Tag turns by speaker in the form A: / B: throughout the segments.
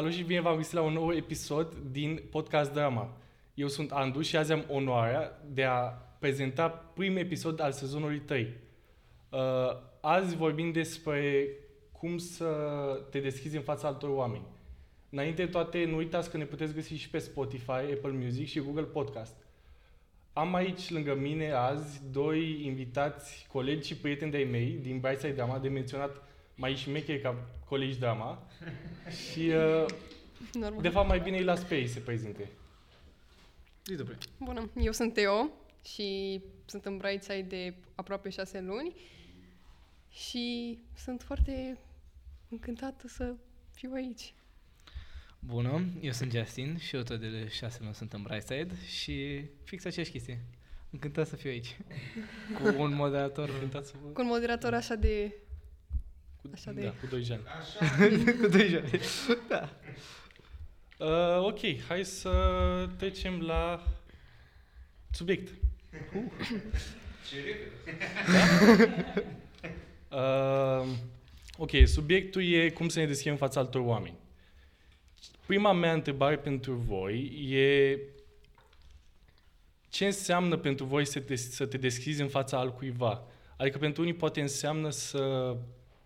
A: Salut și bine v-am găsit la un nou episod din Podcast Drama. Eu sunt Andu și azi am onoarea de a prezenta primul episod al sezonului 3. Uh, azi vorbim despre cum să te deschizi în fața altor oameni. Înainte de toate, nu uitați că ne puteți găsi și pe Spotify, Apple Music și Google Podcast. Am aici lângă mine azi doi invitați, colegi și prieteni de-ai mei din Brightside Drama, de menționat mai șmecheri ca colegi drama. și uh,
B: Normal.
A: de fapt mai bine îi las pe ei să prezinte.
C: Zi tu primul.
B: Bună, eu sunt Teo și sunt în Brightside de aproape șase luni și sunt foarte încântată să fiu aici.
C: Bună, eu sunt Justin și eu tot de șase luni sunt în Brightside și fix aceeași chestie. Încântat să fiu aici. Cu un moderator.
A: Încântat să vă...
B: Cu un moderator așa de...
A: Cu,
B: Așa de-
A: Da, cu doi jani.
C: cu doi jani. Da.
A: Uh, ok, hai să trecem la subiect. Uh, ok, subiectul e cum să ne deschidem în fața altor oameni. Prima mea întrebare pentru voi e ce înseamnă pentru voi să te, să te deschizi în fața altcuiva? Adică pentru unii poate înseamnă să,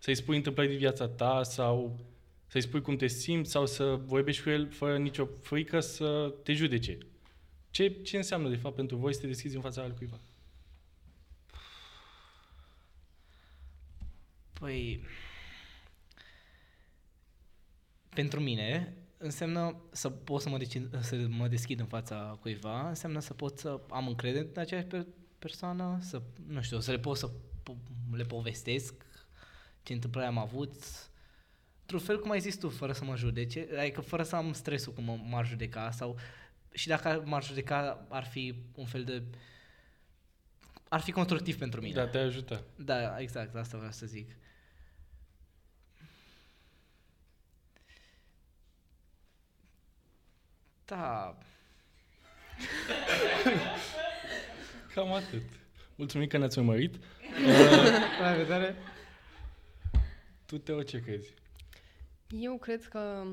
A: să-i spui întâmplări din viața ta sau să-i spui cum te simți sau să vorbești cu el fără nicio frică să te judece. Ce, ce înseamnă, de fapt, pentru voi să te deschizi în fața altcuiva?
C: Păi, pentru mine înseamnă să pot să mă, decid, să mă deschid în fața cuiva, înseamnă să pot să am încredere în aceeași per- persoană, să, nu știu, să le pot să po- le povestesc ce întâmplare am avut, într-un fel cum ai zis tu, fără să mă judece, adică fără să am stresul cum mă- m-ar judeca sau și dacă m-ar judeca ar fi un fel de ar fi constructiv pentru mine.
A: Da, te ajută.
C: Da, exact, asta vreau să zic. Da,
A: Cam atât. Mulțumim că ne-ați urmărit. Uh,
C: la revedere.
A: Tu, Teo, ce crezi?
B: Eu cred că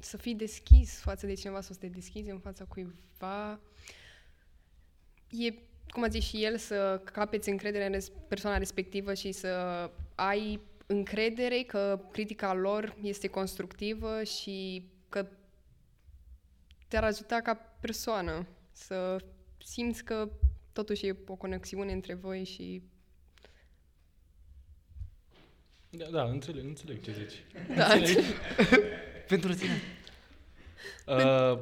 B: să fii deschis față de cineva, să te deschizi în fața cuiva, e, cum a zis și el, să capeți încredere în res- persoana respectivă și să ai încredere că critica lor este constructivă și că te-ar ajuta ca persoană să simți că totuși e o conexiune între voi și
A: Da, da înțeleg, înțeleg ce zici.
B: da,
A: Înțeleg.
C: Pentru tine.
A: Uh,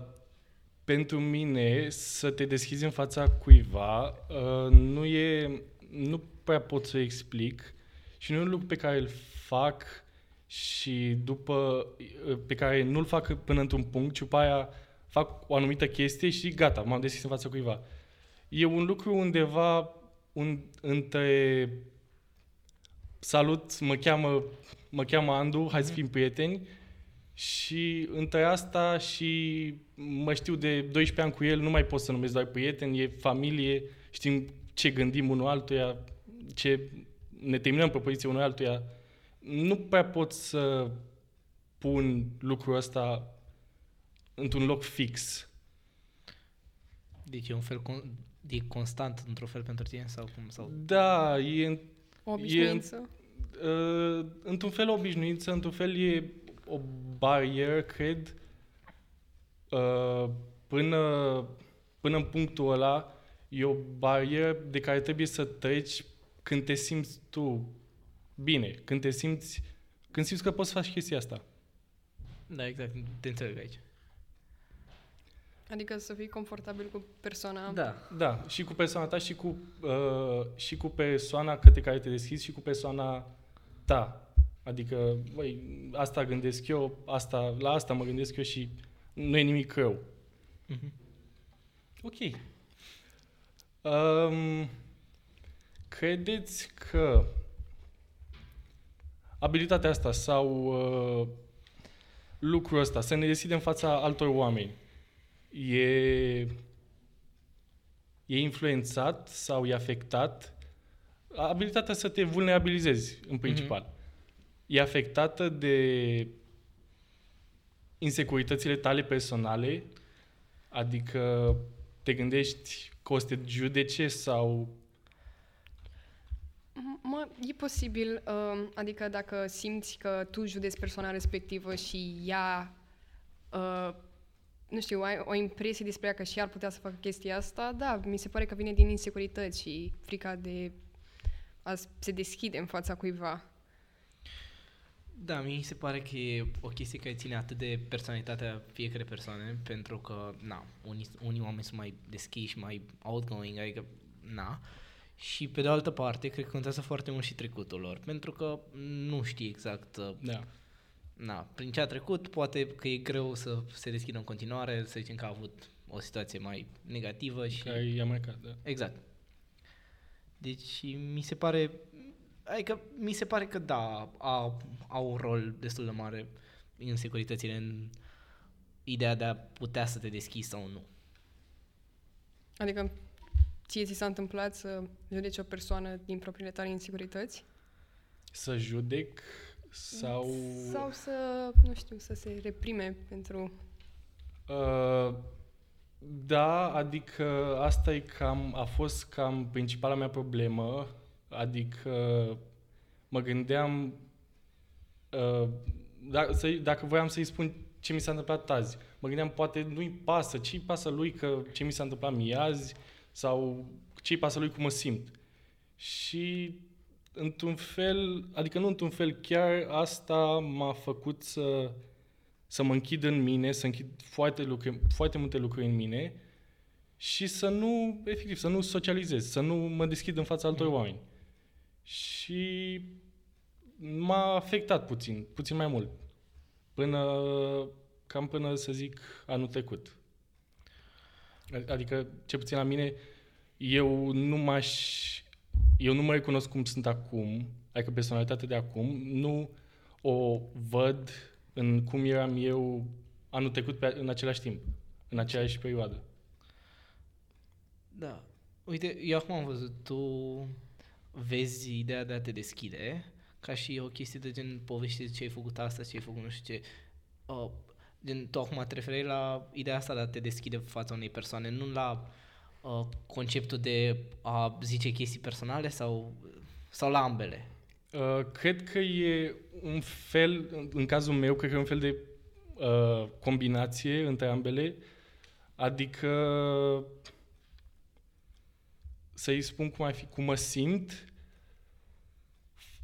A: pentru mine, să te deschizi în fața cuiva uh, nu e... Nu prea pot să explic și nu e un lucru pe care îl fac și după... uh, pe care nu-l fac până într-un punct și după aia fac o anumită chestie și gata, m-am deschis în fața cuiva. E un lucru undeva un, între salut, mă cheamă, mă cheamă Andu, hai să fim prieteni și între asta și mă știu de 12 ani cu el, nu mai pot să numesc doar prieten, e familie, știm ce gândim unul altuia, ce ne terminăm propoziția unul altuia. Nu prea pot să pun lucrul ăsta într-un loc fix.
C: Deci e un fel con- de constant într-un fel pentru tine sau cum? Sau...
A: Da, e
B: o obișnuință.
A: Uh, într-un fel o obișnuință, într-un fel e o barieră, cred, uh, până, până în punctul ăla, e o barieră de care trebuie să treci când te simți tu bine, când te simți, când simți că poți să faci chestia asta.
C: Da, exact, te înțeleg aici.
B: Adică să fii confortabil cu persoana.
C: Da.
A: Da, și cu persoana ta și cu, uh, și cu persoana către care te deschizi și cu persoana ta. Adică, băi, asta gândesc eu, asta, la asta mă gândesc eu și nu e nimic rău.
C: Mhm.
A: Ok. Um, credeți că abilitatea asta sau uh, lucrul ăsta, să ne deschidem în fața altor oameni, e, e influențat sau e afectat? Abilitatea să te vulnerabilizezi, în principal. E afectată de insecuritățile tale personale, adică te gândești că o să te judece sau...
B: M- Mă, e posibil, uh, adică dacă simți că tu judeci persoana respectivă și ea, uh, nu știu, ai o impresie despre ea că și ea ar putea să facă chestia asta, da, mi se pare că vine din insecurități și frica de a se deschide în fața cuiva.
C: Da, mi se pare că e o chestie care ține atât de personalitatea fiecare persoane, pentru că, na, unii, unii oameni sunt mai deschiși, mai outgoing, adică, na. Și pe de altă parte, cred că contează foarte mult și trecutul lor, pentru că nu știi exact, uh,
A: Da.
C: Na, prin ce a trecut, poate că e greu să se deschidă în continuare, să zicem că a avut o situație mai negativă și...
A: Care i-a marcat, da.
C: Exact. Deci mi se pare, adică mi se pare că da, a, au un rol destul de mare în securitățile, în ideea de a putea să te deschizi sau nu.
B: Adică ție ți s-a întâmplat să judeci o persoană din propriile tale insecurități?
A: Să judec sau...
B: Sau să, nu știu, să se reprime pentru...
A: Uh, da, adică asta e cam, a fost cam principala mea problemă, adică mă gândeam uh, da, să, dacă voiam să-i spun ce mi s-a întâmplat azi, mă gândeam poate nu-i pasă, ce-i pasă lui că ce mi s-a întâmplat mie azi sau ce-i pasă lui cum mă simt. Și într-un fel, adică nu într-un fel, chiar asta m-a făcut să să mă închid în mine, să închid foarte, lucruri, foarte multe lucruri în mine și să nu, efectiv, să nu socializez, să nu mă deschid în fața altor oameni. Și m-a afectat puțin, puțin mai mult. Până, cam până, să zic, anul trecut. Adică, ce puțin la mine, eu nu m-aș... Eu nu mă recunosc cum sunt acum, adică personalitatea de acum, nu o văd în cum eram eu anul trecut pe, în același timp, în aceeași perioadă.
C: Da. Uite, eu acum am văzut, tu vezi ideea de a te deschide ca și o chestie de gen povesti ce ai făcut asta, ce ai făcut nu știu ce. Uh, gen, tu acum te referi la ideea asta de a te deschide în fața unei persoane, nu la uh, conceptul de a zice chestii personale sau, sau la ambele.
A: Uh, cred că e un fel, în cazul meu, cred că e un fel de uh, combinație între ambele, adică să-i spun cum, ar fi, cum mă simt,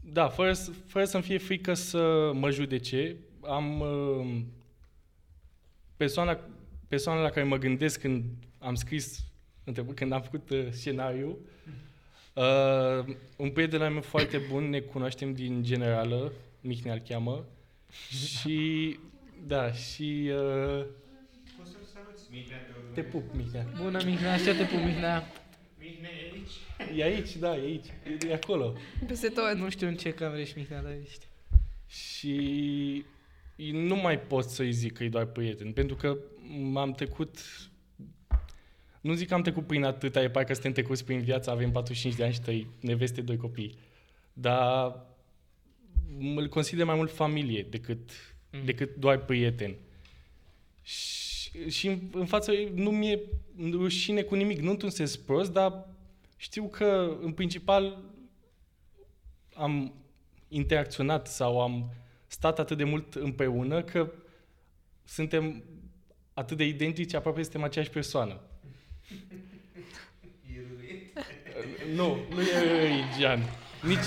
A: da, fără, să- fără să-mi fie frică să mă judece, am uh, persoana, persoana la care mă gândesc când am scris, între- când am făcut uh, scenariu, Uh, un prieten al meu foarte bun, ne cunoaștem din generală, Mihnea îl cheamă. și, da, și... Uh,
D: Poți să-l saluți, Mihnea, te rog.
A: te pup, Mihnea.
C: Bună, Mihnea, așa te pun, Mihnea.
D: Mihnea e aici?
A: E aici, da, e aici, e, e acolo.
B: Peste tot.
C: Nu știu în ce cameră ești, Mihnea, dar ești.
A: Și nu mai pot să-i zic că e doar prieten, pentru că m-am trecut... Nu zic că am trecut prin atâta, e parcă suntem trecuți prin viață, avem 45 de ani și trei neveste, doi copii. Dar îl consider mai mult familie decât,
C: Mm.
A: decât doar prieten. Și, și în, în față nu mi-e rușine cu nimic, nu într-un sens prost, dar știu că în principal am interacționat sau am stat atât de mult împreună că suntem atât de identici, aproape suntem aceeași persoană.
D: E râit?
A: Nu, nu e Gian. Nici,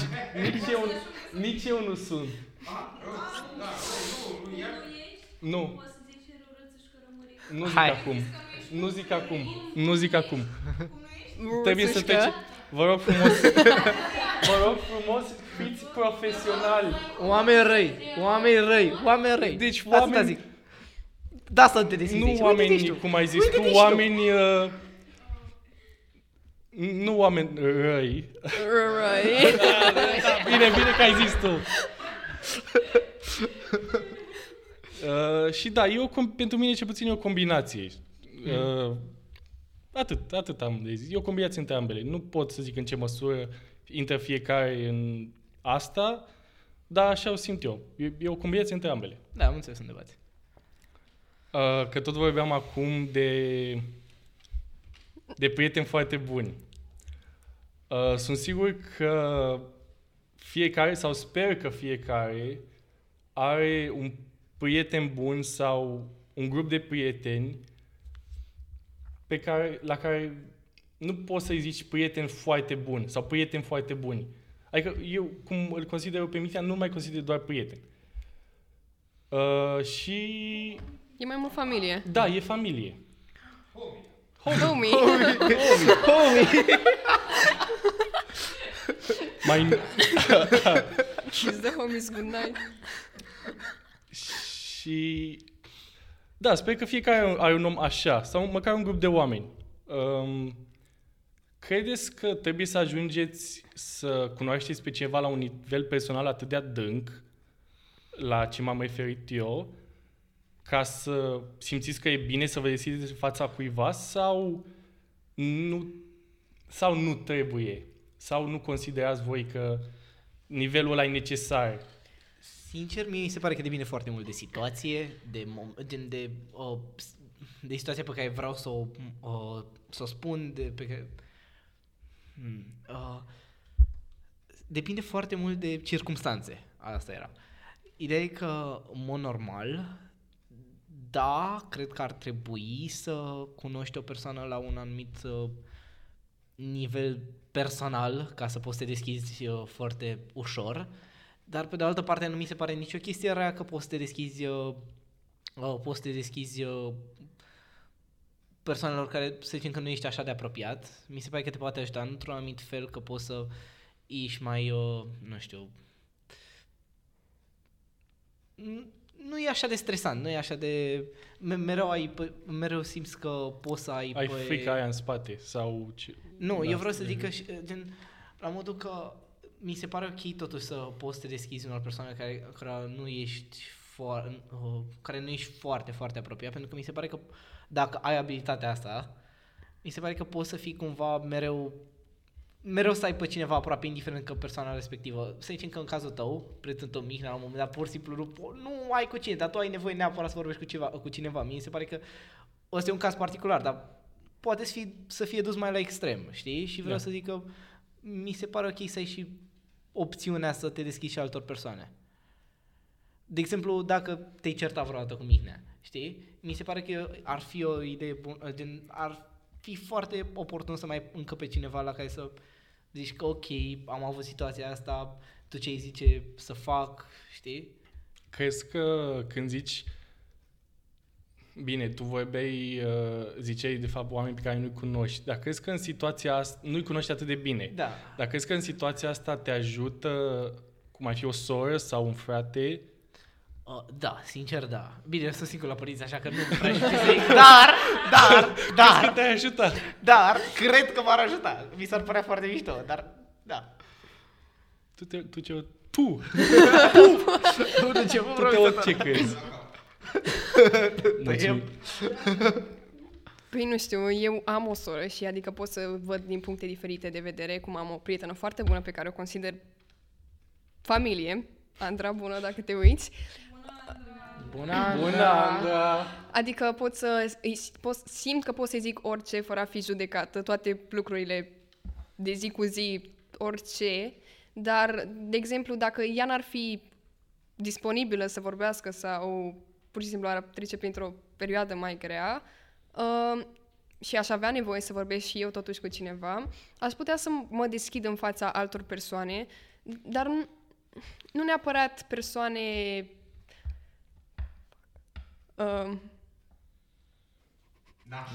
A: nici, eu, nici eu nu sunt.
D: Ah, rău. Da, nu, nu, ia.
A: Nu,
E: Poți să zici răurățuși că rămâri.
A: nu zic
C: Hai.
A: acum. Nu zic acum. Nu zic acum. Trebuie să trece. Vă rog frumos. Vă rog frumos, fiți profesionali.
C: Oameni răi, oameni răi, oameni răi.
A: Deci
C: Atâta
A: oameni-
C: zic. Da, să te deschizi.
A: Nu
C: aici. Uite-te
A: oameni,
C: și tu.
A: cum ai zis
C: Uite-te
A: tu,
C: și tu.
A: oameni... Uh, nu oameni răi.
B: Right.
A: Bine, bine că ai zis tu. uh, și da, e o, com- pentru mine ce puțin e o combinație. Uh, atât, atât am de zis. E o combinație între ambele. Nu pot să zic în ce măsură intră fiecare în asta, dar așa o simt eu. E, e o combinație între ambele.
C: Da, am înțeles unde bați.
A: Uh, că tot vorbeam acum de, de prieteni foarte buni. Uh, sunt sigur că fiecare, sau sper că fiecare, are un prieten bun sau un grup de prieteni pe care, la care nu poți să-i zici prieten foarte bun sau prieteni foarte buni. Adică eu, cum îl consider eu pe Mitya, nu mai consider doar prieten. Uh, și
B: E mai mult familie.
A: da, e familie.
B: Homie.
A: Mai,
B: Kiss the homies good night.
A: și da, sper că fiecare are un om așa, sau măcar un grup de oameni. Um, credeți că trebuie să ajungeți să cunoașteți pe cineva la un nivel personal atât de adânc, la ce m-am referit eu, ca să simțiți că e bine să vă deschideți în fața cuiva sau nu, sau nu trebuie? Sau nu considerați voi că nivelul ăla e necesar?
C: Sincer, mie mi se pare că depinde foarte mult de situație, de, mom- de, de, uh, de situația pe care vreau să o, uh, să o spun, de pe care... Hmm, uh, depinde foarte mult de circumstanțe. Asta era. Ideea e că, în mod normal, da, cred că ar trebui să cunoști o persoană la un anumit uh, nivel personal ca să poți să te deschizi uh, foarte ușor, dar pe de altă parte nu mi se pare nicio chestie rea că poți să te deschizi uh, uh, poți să te deschizi uh, persoanelor care să zicem că nu ești așa de apropiat. Mi se pare că te poate ajuta într-un anumit fel că poți să ești mai, uh, nu știu, n- nu e așa de stresant, nu e așa de... me- Mereu, ai, pe- mereu simți că poți să ai...
A: Ai
C: pe-
A: frica aia în spate sau ce?
C: nu,
A: Da,
C: eu vreau să
A: de-
C: zic că, și- gen, la modul că mi se pare ok totuși să poți să te deschizi unor persoane care, care nu ești foarte, care nu ești foarte, foarte apropiat, pentru că mi se pare că dacă ai abilitatea asta, mi se pare că poți să fii cumva mereu mereu să ai pe cineva aproape, indiferent că persoana respectivă. Să zicem că în cazul tău, prietenul tău Mihnea, la un moment dat, pur și simplu nu, po- nu ai cu cine, dar tu ai nevoie neapărat să vorbești cu, ceva, cu cineva. Mie mi se pare că ăsta e un caz particular, dar poate să fie, să fie dus mai la extrem, știi? Și vreau
A: Da.
C: să zic că mi se pare ok să ai și opțiunea să te deschizi și altor persoane. De exemplu, dacă te-ai certat vreodată cu Mihnea, știi? Mi se pare că ar fi o idee bună, gen, ar fi foarte oportun să mai încă pe cineva la care să zici că ok, am avut situația asta, tu ce îi zice să fac, știi?
A: Crezi că când zici Bine, tu vorbeai, uh, ziceai de fapt oameni pe care nu-i cunoști, dar crezi că în situația asta, nu-i cunoști atât de bine,
C: Da.
A: dar crezi că în situația asta te ajută, cum ar fi o soră sau un frate,
C: Uh, da, sincer da. Bine, eu sunt singur la părinți, așa că nu prea știu ce să zic, dar, dar,
A: că
C: dar,
A: te-ai ajutat?
C: dar, cred că m-ar ajuta. Mi s-ar părea foarte mișto, dar, da.
A: Tu, te, tu ce... Tu!
C: Nu de ce, mă
A: Tu te o ce crezi? Mulțumim.
B: Păi nu știu, eu am o soră și adică pot să văd din puncte diferite de vedere, cum am o prietenă foarte bună pe care o consider familie, Andra, bună dacă te uiți.
C: Bună,
A: Bună, Andra!
B: Adică pot să îi, pot, simt că pot să zic orice fără a fi judecată, toate lucrurile de zi cu zi, orice, dar, de exemplu, dacă ea n-ar fi disponibilă să vorbească sau pur și simplu ar trece printr-o perioadă mai grea uh, și aș avea nevoie să vorbesc și eu totuși cu cineva, aș putea să mă deschid în fața altor persoane, dar nu, nu neapărat persoane uh,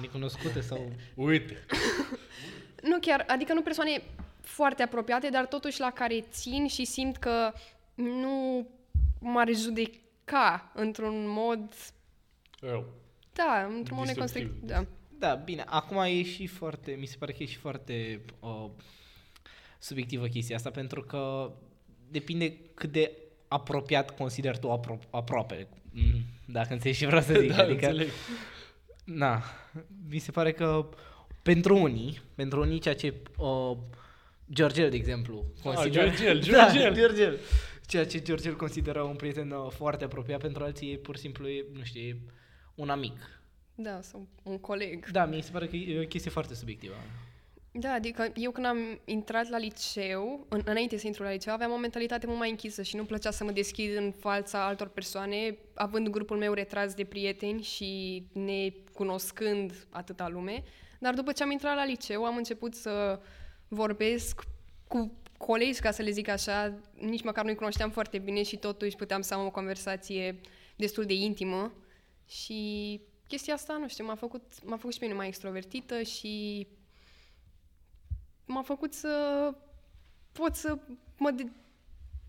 C: Necunoscute sau...
A: Uite,
B: Nu chiar, adică nu persoane foarte apropiate, dar totuși la care țin și simt că nu m-ar judeca într-un mod,
A: rău.
B: da, într-un mod
A: Destructiv.
B: neconstructiv. Da.
C: Da, bine, acum e și foarte, mi se pare că e și foarte uh, subiectivă chestia asta, pentru că depinde cât de apropiat consider tu apro- aproape, Mm, dacă înțelegi ce vreau să zic.
A: Da,
C: adică,
A: înțeleg.
C: Na, mi se pare că pentru unii, pentru unii ceea ce uh, Georgel, de exemplu, consideră...
A: Georgel,
C: Da,
A: Georgel.
C: Georgel. Ceea ce Georgel consideră un prieten uh, foarte apropiat, pentru alții e pur și simplu, e, nu știu, e un amic.
B: Da, sau un coleg.
C: Da, mi se pare că e o chestie foarte subiectivă.
B: Da, adică eu când am intrat la liceu, în, înainte să intru la liceu, aveam o mentalitate mult mai închisă și nu plăcea să mă deschid în fața altor persoane, având grupul meu retras de prieteni și necunoscând atâta lume. Dar după ce am intrat la liceu, am început să vorbesc cu colegi, ca să le zic așa, nici măcar nu-i cunoșteam foarte bine și totuși puteam să am o conversație destul de intimă și chestia asta, nu știu, m-a făcut, m-a făcut și pe mine mai extrovertită și m-a făcut să pot să mă de-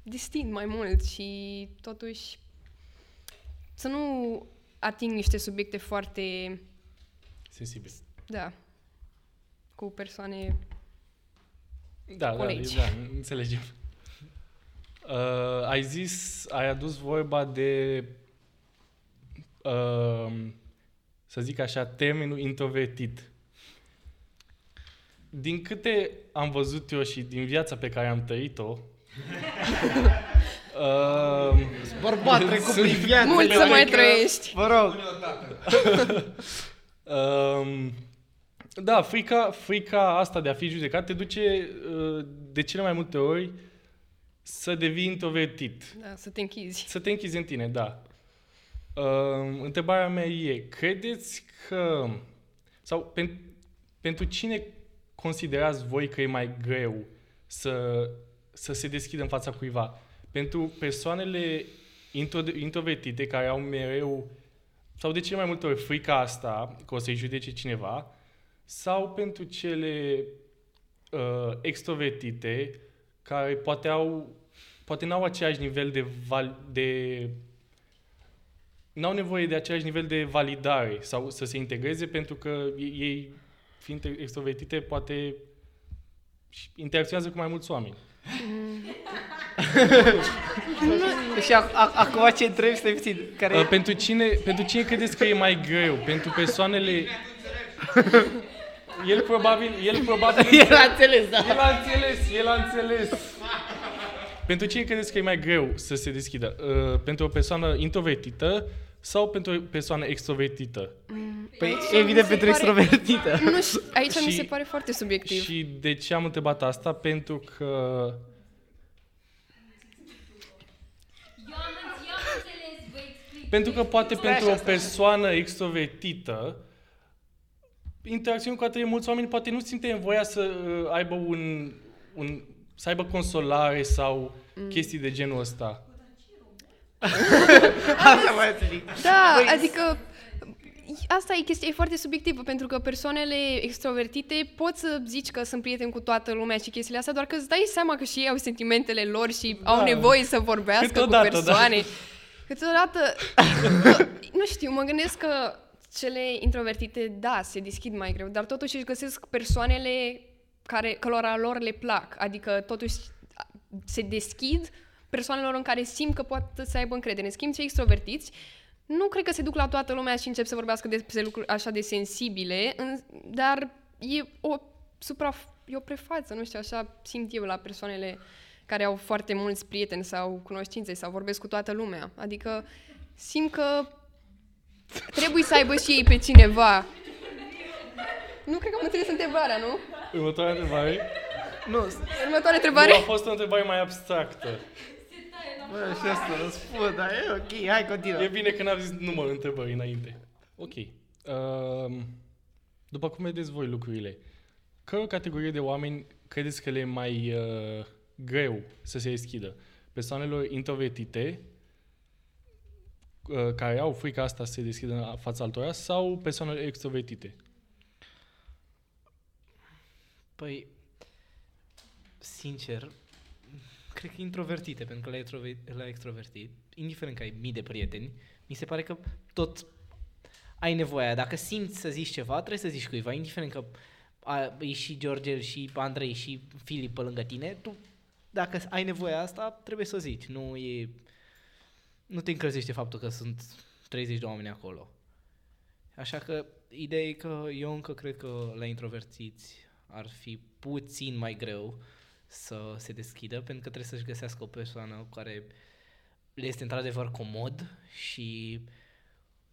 B: distind mai mult și totuși să nu ating niște subiecte foarte,
A: Sensibil.
B: da, cu persoane
A: Da, da,
B: Colegi.
A: da, înțelegem. Uh, ai zis, ai adus vorba de, uh, să zic așa, termenul introvertit. Din câte am văzut eu și din viața pe care am trăit-o, uh,
C: Bărbat trecut
A: Sunt-
C: prin viață.
B: Mult să mai trăiești.
C: Vă rog.
A: Um, da, frica, frica asta de a fi judecat te duce uh, de cele mai multe ori să devii introvertit.
B: Da, să te închizi.
A: Să te închizi în tine, da. Uh, întrebarea mea e, credeți că, sau pen, pentru cine considerați voi că e mai greu să, să se deschidă în fața cuiva? Pentru persoanele intro, introvertite care au mereu, sau de cele mai multe ori frica asta, că o să-i judece cineva, sau pentru cele uh, extrovertite care poate au poate n-au același nivel de, val, de n-au nevoie de același nivel de validare sau să se integreze pentru că ei, fiind extrovertite, poate și interacționează cu mai mulți oameni.
C: Și ac- ac- acum ce întrebi, stai puțin. Care...
A: Uh, pentru, cine, pentru cine credeți că e mai greu? Pentru persoanele... El probabil... El probabil...
C: El a înțeles, da.
A: El a înțeles, el a înțeles. Pentru cine credeți că e mai greu să se deschidă? Uh, pentru o persoană introvertită sau pentru o persoană extrovertită?
C: Păi,
B: Aici
C: evident,
B: mi se
C: pentru
B: pare-
C: extrovertită.
B: Nu știu, aici mi
A: Și-
B: se pare foarte subiectiv.
A: Și de ce am întrebat asta? Pentru că
E: Eu am, înț- eu am înțeles, vă explic.
A: Pentru că poate
C: Stai
A: pentru
C: așa,
A: o
C: stai așa.
A: persoană extrovertită, interacțiuni cu atât de mulți oameni poate nu simte nevoia să uh, aibă un, un să aibă consolare sau mm. chestii de genul ăsta.
C: Asta mai înțeleg.
B: Da,
C: Băi,
B: adică asta e chestia, e foarte subiectivă, pentru că persoanele extrovertite pot să zici că sunt prieteni cu toată lumea și chestiile astea, doar că îți dai seama că și ei au sentimentele lor și
A: Da.
B: au nevoie să vorbească
A: Câteodată,
B: cu
A: da.
B: persoane. Câteodată, nu știu, mă gândesc că cele introvertite, da, se deschid mai greu, dar totuși își găsesc persoanele care, cărora lor le plac, adică totuși se deschid persoanelor în care simt că poate să aibă încredere. În schimb, cei extrovertiți nu cred că se duc la toată lumea și încep să vorbească despre lucruri așa de sensibile, în, dar e o supra, e o prefață, nu știu, așa simt eu la persoanele care au foarte mulți prieteni sau cunoștințe sau vorbesc cu toată lumea. Adică simt că trebuie să aibă și ei pe cineva. Nu cred că am înțeles întrebarea, nu?
A: Următoarea întrebare.
C: Nu,
B: Următoarea
A: Nu,
B: întrebare?
A: a fost o întrebare mai abstractă.
C: Bă, și asta răspund, dar e ok, hai, continuă.
A: E bine că n-am zis numărul întrebării înainte. Ok. Um, după cum vedeți voi lucrurile, căror categorie de oameni credeți că le e mai uh, greu să se deschidă? Persoanelor introvertite, uh, care au frica asta să se deschidă în fața altora, sau persoanele extrovertite?
C: Păi, sincer, cred că introvertite, pentru că la, extrover- la extrovertit, indiferent că ai mii de prieteni, mi se pare că tot ai nevoia. Dacă simți să zici ceva, trebuie să zici cuiva, indiferent că a, e și George, și Andrei, și Filip pe lângă tine, tu, dacă ai nevoia asta, trebuie să o zici. Nu e... Nu te încălzește faptul că sunt 30 de oameni acolo. Așa că ideea e că eu încă cred că la introvertiți ar fi puțin mai greu să se deschidă, pentru că trebuie să-și găsească o persoană care le este într-adevăr comod și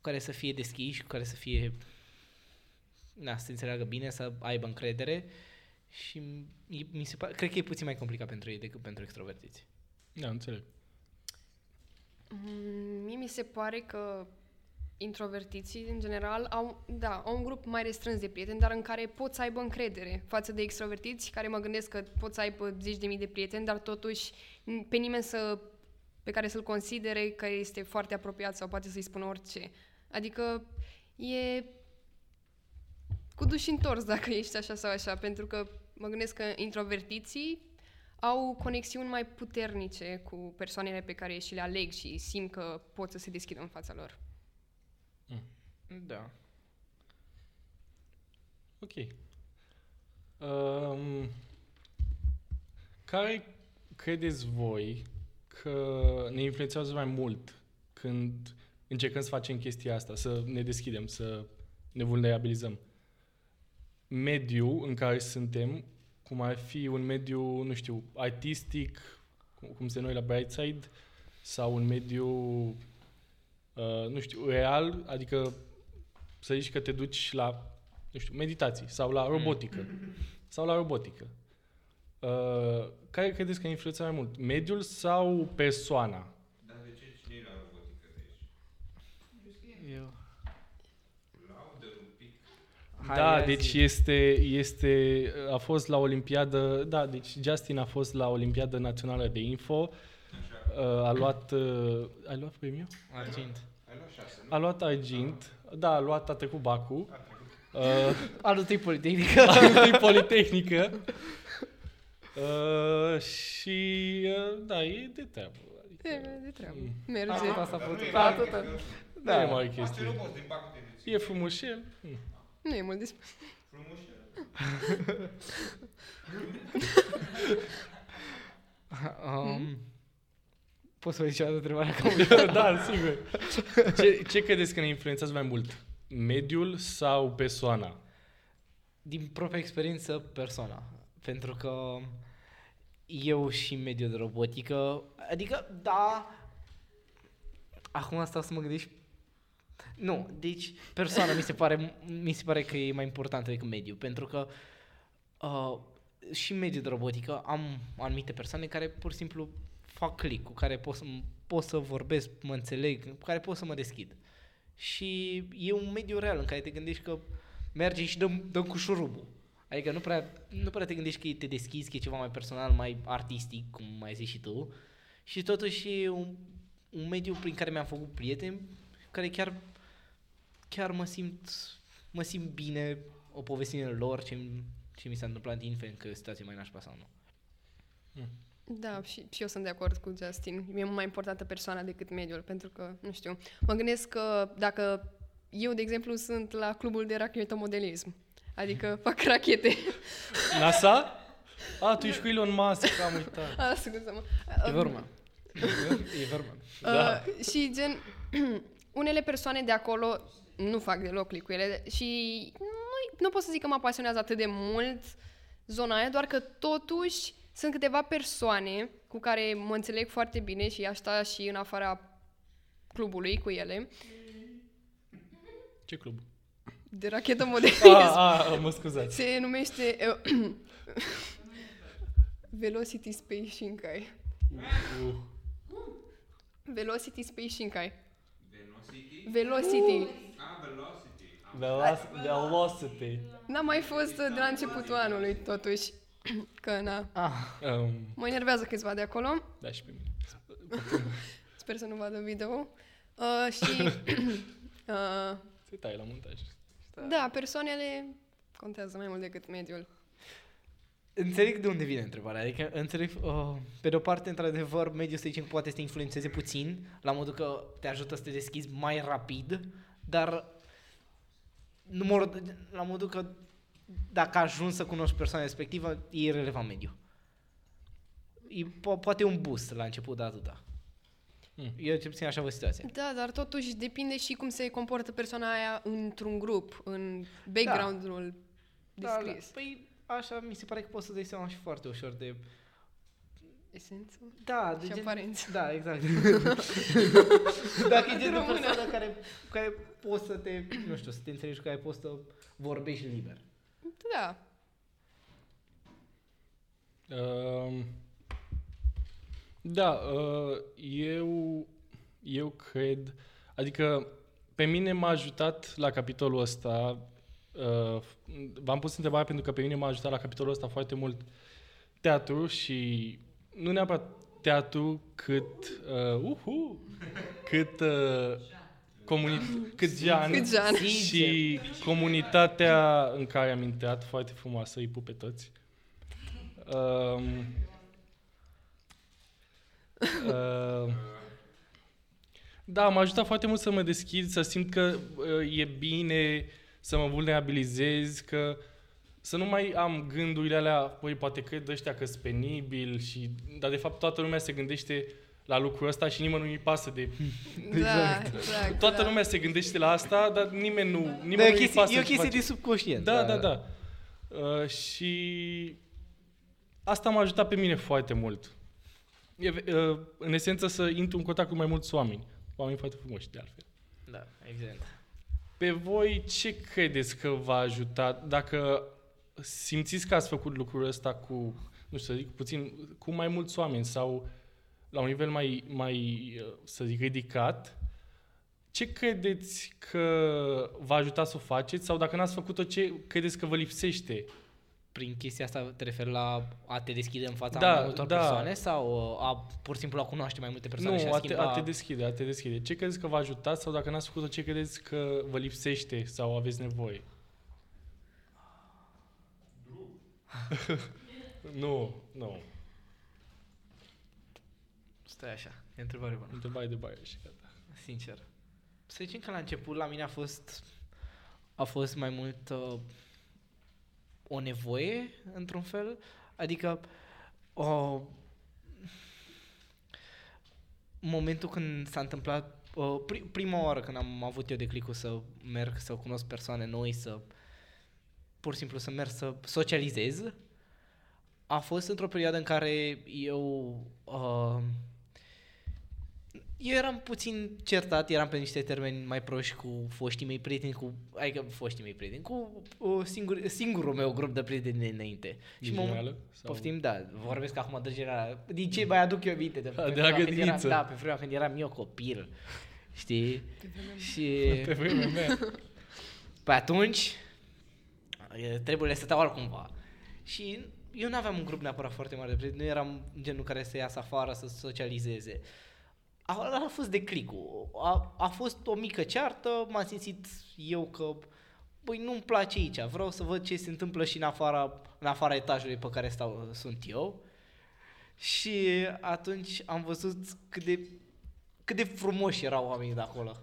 C: care să fie deschiși, cu care să fie na, să se înțeleagă bine, să aibă încredere și mi- mi se pare, cred că e puțin mai complicat pentru ei decât pentru extrovertiți.
A: Da, înțeleg.
B: Mm, Mie mi se pare că introvertiții, în general, au, da, au un grup mai restrâns de prieteni, dar în care pot să aibă încredere față de extrovertiți, care mă gândesc că pot să aibă zeci de mii de prieteni, dar totuși n- pe nimeni să, pe care să-l considere că este foarte apropiat sau poate să-i spună orice. Adică e cu duși întors dacă ești așa sau așa, pentru că mă gândesc că introvertiții au conexiuni mai puternice cu persoanele pe care și le aleg și simt că pot să se deschidă în fața lor.
C: Da.
A: Ok. Um, care credeți voi că ne influențează mai mult când încercăm să facem chestia asta, să ne deschidem, să ne vulnerabilizăm? Mediul în care suntem, cum ar fi un mediu, nu știu, artistic, cum, cum se noi la Brightside, sau un mediu, uh, nu știu, real, adică să zici că te duci la, nu știu, meditații sau la robotică. Sau la robotică. Uh, care credeți că influențează mai mult? Mediul sau persoana?
D: Dar de ce cine e la robotică de aici?
C: Eu.
D: Laudă un pic.
C: Hai,
A: da,
C: ia
A: deci
C: zi.
A: este, este, a fost la Olimpiadă, da, deci Justin a fost la Olimpiadă Națională de Info, uh, a luat, uh, ai luat premiu?
C: Argint.
D: Ai luat șase, nu?
A: A luat argint, da, a luat, a trecut Bacu,
D: A trecut.
A: uh,
C: Anul tăi politică.
A: e politehnică. Uh, și, uh, da, e de treabă. Adică,
B: E, de treabă.
A: Mm.
B: Merge.
C: Asta, asta a
D: Dar
C: fost.
D: nu e
C: Da,
D: mare
C: atâta.
D: chestie.
A: Da,
C: Da.
A: e mare
D: Face
A: chestie.
D: robot din Bacu de Luții.
A: E frumușel. Mm.
B: Nu e mult despre...
D: Frumușel.
C: Um, Poți să vă zici o dată întrebarea ca
A: da, sigur. Ce, ce credeți că ne influențează mai mult? Mediul sau persoana?
C: Din propria experiență, persoana. Pentru că eu și în mediul de robotică, adică, da, acum stau să mă gândesc, nu, deci persoana mi se pare, mi se pare că e mai importantă decât mediul, pentru că uh, și în mediul de robotică am anumite persoane care pur și simplu fac click, cu care pot să, pot să vorbesc, mă înțeleg, cu care pot să mă deschid. Și e un mediu real în care te gândești că merge și dăm, dăm cu șurubul. Adică nu prea, nu prea te gândești că te deschizi, că e ceva mai personal, mai artistic, cum ai zis și tu. Și totuși e un, un mediu prin care mi-am făcut prieteni, care chiar, chiar mă simt, mă simt bine o povestire lor, ce, ce mi s-a întâmplat, indiferent că e o situație mai nașpa sau nu.
B: Da, și, și eu sunt de acord cu Justin. E mai importantă persoana decât mediul, pentru că, nu știu, mă gândesc că dacă eu, de exemplu, sunt la clubul de rachetomodelism, adică fac rachete.
A: NASA? A, tu ești cu Elon Musk, am uitat.
B: A, scuză-mă.
C: E vorba. e vorba.
A: Da.
B: Uh, și gen, unele persoane de acolo nu fac deloc click cu ele și nu, nu pot să zic că mă pasionează atât de mult zona aia, doar că totuși sunt câteva persoane cu care mă înțeleg foarte bine și aș sta și în afara clubului cu ele,
A: Ce club?
B: de rachetă modelism.
A: A, a, mă scuzați.
B: Se numește uh, Velocity Space Shinkai.
A: Uh,
B: Velocity Space Shinkai.
D: Velocity?
B: Velocity.
D: Ah, velocity. Am
A: veloc- velocity.
B: N-am mai fost uh, de la începutul anului, totuși. Că, na,
C: Ah,
A: Um,
B: mă enervează câțiva de acolo.
A: da, și pe mine.
B: Sper să nu vadă video. Uh, și, uh,
A: Se taie la montaj.
B: da, persoanele contează mai mult decât mediul.
C: Înțeleg de unde vine întrebarea, adică înțeleg, uh, pe de o parte, într-adevăr, mediul să zicem că poate să te influențeze puțin, la modul că te ajută să te deschizi mai rapid, dar numărul, la modul că dacă ajungi să cunoști persoana respectivă, e irrelevant mediu. E, po- poate e un boost la început, dar atâta.
A: Hmm.
C: Eu ce puțin așa văd situația.
B: Da, dar totuși depinde și cum se comportă persoana aia într-un grup, în background-ul descris.
C: Da, Păi așa mi se pare că poți să dai seama și foarte ușor de
B: Esență?
C: Da, de
B: Și
C: gen,
B: aparență.
C: Da, exact. Dacă e genul de persoană care, cu care poți să te, nu știu, să te înțelegi, cu care poți să vorbești liber.
B: Da.
A: Um, da, uh, eu, eu cred, adică pe mine m-a ajutat la capitolul ăsta, uh, v-am pus întrebarea pentru că pe mine m-a ajutat la capitolul ăsta foarte mult teatru și nu neapărat teatru cât, uh, uhu, cât, uh, comuni- cât Jean,
B: Cât Jean.
A: și comunitatea în care am intrat, foarte frumoasă, îi pup pe toți. Um, uh, da, m-a ajutat foarte mult să mă deschid, să simt că uh, e bine să mă vulnerabilizez, că să nu mai am gândurile alea, păi poate cred ăștia că sunt penibil și... Dar de fapt toată lumea se gândește la lucrul ăsta și nimeni nu-i pasă de...
B: Da, exact.
A: Toată
B: da.
A: lumea se gândește la asta, dar nimeni nu... Nimeni
C: Da, e, o
A: nu-i
C: chestie,
A: pasă
C: e o
A: ce
C: chestie
A: face.
C: de subconștient.
A: Da, da, da. Uh, și asta m-a ajutat pe mine foarte mult. E, uh, în esență să intru în contact cu mai mulți oameni. Oameni foarte frumoși, de altfel.
C: Da, evident.
A: Pe voi ce credeți că v-a ajutat dacă simțiți că ați făcut lucrul ăsta cu, nu știu să zic, puțin, cu mai mulți oameni sau la un nivel mai, mai uh, să zic, ridicat, ce credeți că v-a ajutat să o faceți sau dacă n-ați făcut-o, ce credeți că vă lipsește?
C: Prin chestia asta te referi la a te deschide în fața
A: Da,
C: mai multor
A: da.
C: persoane sau uh, a pur și simplu a cunoaște mai multe persoane și
A: nu,
C: a
A: a te,
C: schimba...
A: a te deschide, a te deschide. Ce credeți că v-a ajutat sau dacă n-ați făcut-o, ce credeți că vă lipsește sau aveți nevoie? nu, nu.
C: Stai așa, e întrebare bună.
A: Întrebare de baie și gata.
C: Sincer. Să zicem că la început la mine a fost a fost mai mult uh, o nevoie, într-un fel. Adică uh, momentul când s-a întâmplat uh, pri- prima oară când am avut eu de clicul să merg, să cunosc persoane noi, să pur și simplu să merg să socializez, a fost într-o perioadă în care eu uh, eu eram puțin certat, eram pe niște termeni mai proști cu foștii mei prieteni, cu, adică foștii mei prieteni, cu uh, singur, singurul meu grup de prieteni de înainte.
A: Din
C: mă-
A: generală? Sau-
C: Poftim, da, vorbesc acum de generală. Din ce mai aduc eu aminte? De,
A: Da,
C: pe
A: de la
C: vremea când eram,
A: grădiniță.
C: Da, pe vremea când eram eu copil. Știi? Și
A: Pe vremea mea.
C: pe atunci e, treburile stăteau altcumva. Și eu nu aveam un grup neapărat foarte mare de prieteni, nu eram genul care să iasă afară, să socializeze. A, a fost declicul. A, a fost o mică ceartă, m-am simțit eu că băi, nu-mi place aici, vreau să văd ce se întâmplă și în afara, în afara etajului pe care stau, sunt eu. Și atunci am văzut cât de, cât de frumoși erau oamenii de acolo.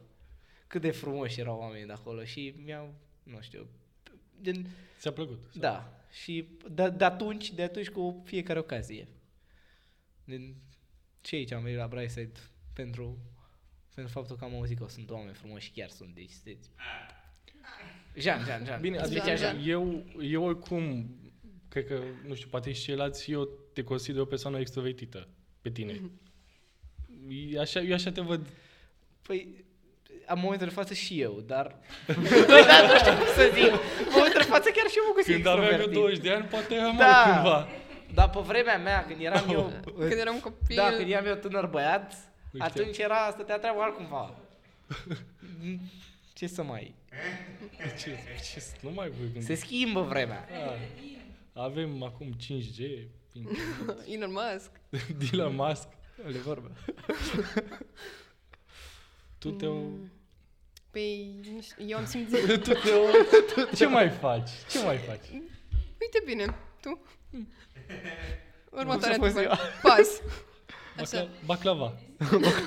C: Cât de frumoși erau oamenii de acolo și mi-au, nu știu, din,
A: Ți-a plăcut? sau?
C: da, și de, de atunci, de atunci cu fiecare ocazie. Din, și aici am venit la Brightside pentru, pentru faptul că am auzit că sunt oameni frumoși și chiar sunt, deci sunteți... Jean, Jean, Jean.
A: Bine,
C: Îți
A: adică
C: plăcea
B: Jean.
A: eu, eu oricum, cred că, nu știu, poate și ceilalți, eu te consider o persoană extrovertită pe tine. E Așa, eu așa te văd.
C: Păi, am momentul de față și eu, dar... Păi, dar nu știu cum să zic. În momentul de față chiar și eu mă găsesc
A: Când aveam eu
C: extrovertit.
A: 20 de ani, poate eram
C: Da.
A: altcumva.
C: Dar pe vremea mea, când eram eu...
B: Când eram copil,
C: Da, când eram eu tânăr băiat,
A: Nu știu.
C: Atunci era, stătea treaba altcumva. Ce să mai...
A: Ce, ce, să- nu mai voi gândi.
C: Se schimbă vremea.
A: Da. Avem acum 5G,
B: Elon Musk.
A: Elon Musk.
C: Le vorbe.
A: Tu te o...
B: Păi, nu știu, eu am simțit...
A: Tu te o... Ce mai faci? Ce mai faci?
B: Uite bine, tu. Următoarea
C: Cum să fost
B: întrebare. Pas. Așa.
A: Bacla- Baclava.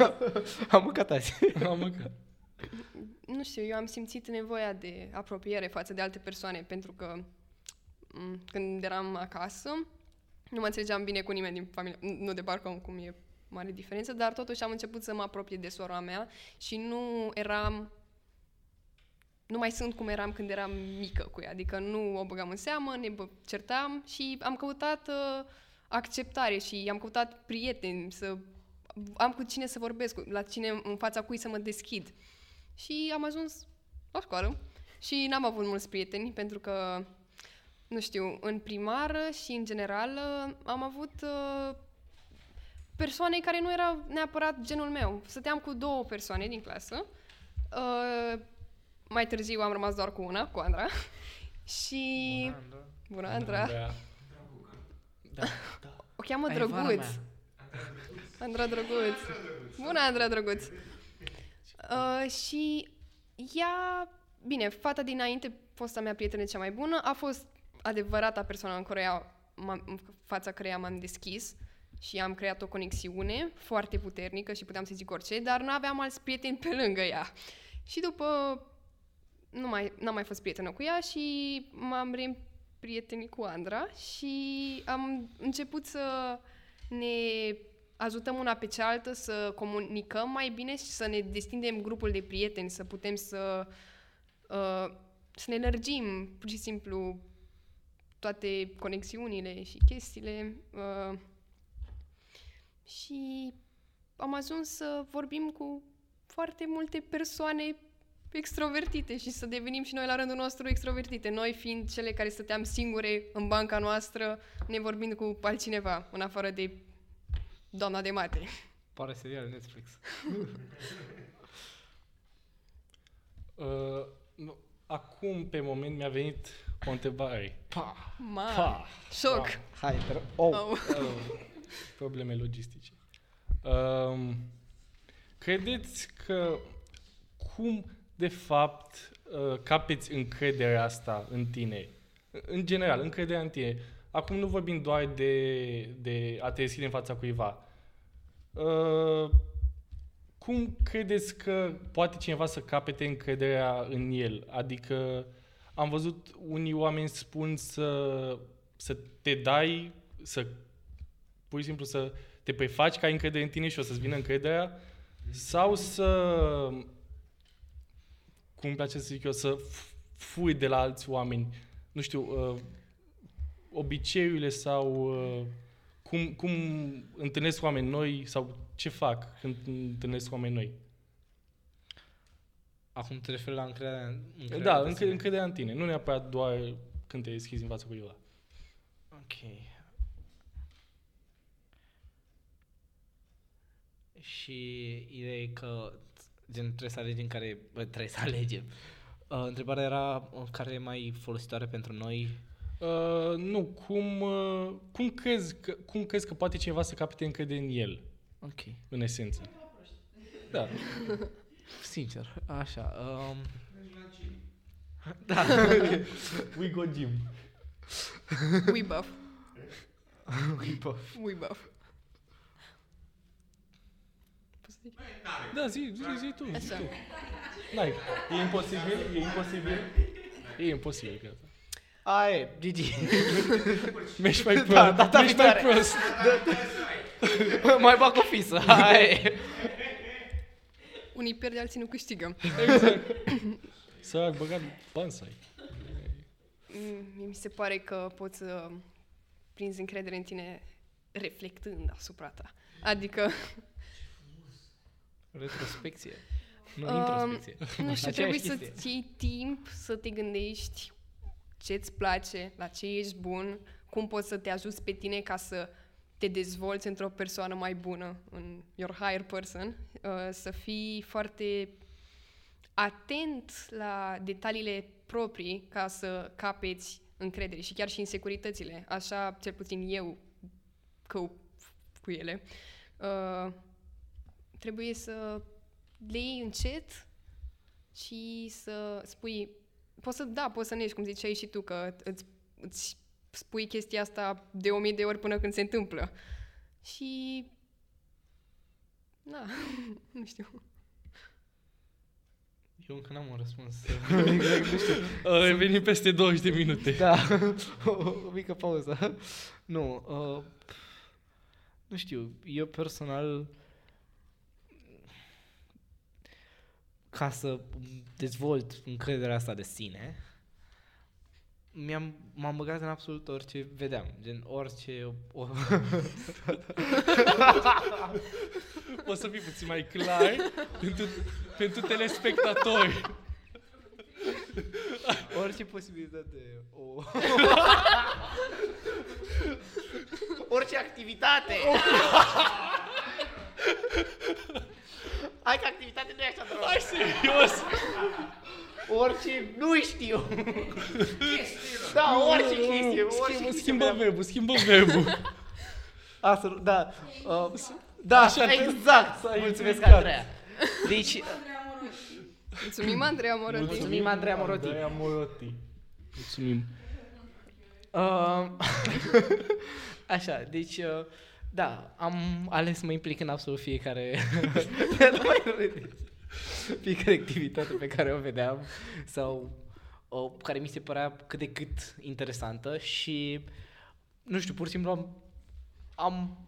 C: Am mâncat azi.
A: Am mâncat.
B: Nu știu, eu am simțit nevoia de apropiere față de alte persoane, pentru că m, când eram acasă, nu mă înțelegeam bine cu nimeni din familie, N- nu de parcă cum e mare diferență, dar totuși am început să mă apropie de sora mea și nu eram nu mai sunt cum eram când eram mică cu ea, adică nu o băgam în seamă, ne bă- certam și am căutat uh, acceptare și am căutat prieteni, să am cu cine să vorbesc, cu- la cine în fața cui să mă deschid. Și am ajuns la școală și n-am avut mulți prieteni pentru că, nu știu, în primară și în general am avut uh, persoane care nu erau neapărat genul meu. Stăteam cu două persoane din clasă. Uh, mai târziu am rămas doar cu una, cu Andra. și... Bună, Andra.
A: Andreea. Da, da.
B: O cheamă
C: Ai, vara
B: Drăguț.
C: mea.
B: Andra Drăguț. Bună, Andra Drăguț. Uh, și ea, bine, fata dinainte, fosta mea prietenă cea mai bună, a fost adevărata persoană în, care m-am, în fața căreia m-am deschis și am creat o conexiune foarte puternică și puteam să zic orice, dar nu aveam alți prieteni pe lângă ea. Și după nu mai, n-am mai fost prietenă cu ea și m-am reîmprietenit cu Andra și am început să ne ajutăm una pe cealaltă, să comunicăm mai bine și să ne destindem grupul de prieteni, să putem să, uh, să ne lărgim pur și simplu toate conexiunile și chestiile. Uh, și am ajuns să vorbim cu foarte multe persoane extrovertite și să devenim și noi la rândul nostru extrovertite, noi fiind cele care stăteam singure în banca noastră, ne vorbind cu altcineva, în afară de doamna de mate.
C: Pare serial Netflix.
A: Uh, nu, acum, pe moment, mi-a venit o întrebare.
C: Pa!
B: Ma,
A: Pa!
B: șoc!
C: Hai, te oh.
B: Oh.
A: Uh, probleme logistice. Um, credeți că cum, de fapt, uh, capeți încrederea asta în tine? În general, încrederea în tine. Acum nu vorbim doar de, de a te deschide în fața cuiva. Uh, cum credeți că poate cineva să capete încrederea în el? Adică am văzut unii oameni spun să, să te dai, să pur și simplu să te prefaci că ai încredere în tine și o să-ți vină încrederea sau să, cum îmi place să zic eu, să f- fui de la alți oameni, nu știu, uh, obiceiurile sau uh, cum, cum întâlnesc oameni noi sau ce fac când întâlnesc oameni noi.
C: Acum te referi la încrederea, încrederea
A: da,
C: de
A: încă,
C: sine.
A: încrederea în tine, nu neapărat doar când te deschizi în fața cuiva.
C: Ok. Și ideea e că gen, trebuie să alegem care... Bă, trebuie să alegem. Uh, întrebarea era uh, care e mai folositoare pentru noi.
A: Uh, nu, cum, uh, cum, crezi că, cum crezi că poate cineva să capete încredere în el,
C: Ok.
A: în esență? Da.
C: Sincer, așa. Um, da.
A: We go gym.
B: We buff.
C: Uipă.
B: We buff. Poți să zic?
A: Da, zi, zi, zi tu. zi
B: Așa.
A: tu. N-ai. E imposibil? E imposibil? E imposibil, cred.
C: Aie, Gigi.
A: Mergi mai prost.
C: Da, data
A: Mergi mai
C: viitoare.
A: prost.
C: mai bag o fisă. Hai.
B: Unii pierde, alții nu câștigă.
A: Să ai băgat bani să ai.
B: Mm, Mi se pare că poți să prinzi încredere în tine reflectând asupra ta. Adică,
C: Retrospecție. Nu,
B: Um,
C: introspecție.
B: nu știu,
C: Aceeași
B: trebuie
C: chestie.
B: să-ți iei timp să te gândești ce-ți place, la ce ești bun, cum poți să te ajuți pe tine ca să te dezvolți într-o persoană mai bună, în your higher person, uh, să fii foarte atent la detaliile proprii ca să capeți încredere și chiar și insecuritățile. Așa, cel puțin eu, că cu ele. Uh, trebuie să le iei încet și să spui, poți să, da, poți să nești, cum ziceai și tu, că îți, îți spui chestia asta de o mie de ori până când se întâmplă. Și, na, nu știu.
C: Eu încă n-am un răspuns.
A: Revenim peste 20 de minute.
C: da, o, o mică pauză. Nu, uh, nu știu, eu personal ca să dezvolt încrederea asta de sine, mi-am, m-am băgat în absolut orice vedeam, gen orice... O,
A: O să fii puțin mai clar pentru, pentru telespectatori.
C: orice posibilitate. O... orice activitate! Hai că activitate nu e așa drog.
A: Hai serios!
C: Orice, nu știu. da, orice chestie, orice
A: Schimbă,
C: chestie.
A: schimbă
C: vedeam.
A: verbul, schimbă verbul.
C: Asta, da. Uh, da,
A: Așa,
C: Așa, exact.
A: s-a
C: Mulțumesc,
A: implicat.
C: Andreea. Deci,
B: Mulțumim, Andreea Moroti.
C: Mulțumim, Andreea Moroti.
A: Andreea Moroti. Mulțumim.
C: uh, așa, deci, uh, da, am ales să mă implic în absolut fiecare... Nu mai râdeți. fiecare activitate pe care o vedeam sau o, care mi se părea cât de cât interesantă și, nu știu, pur și simplu am, am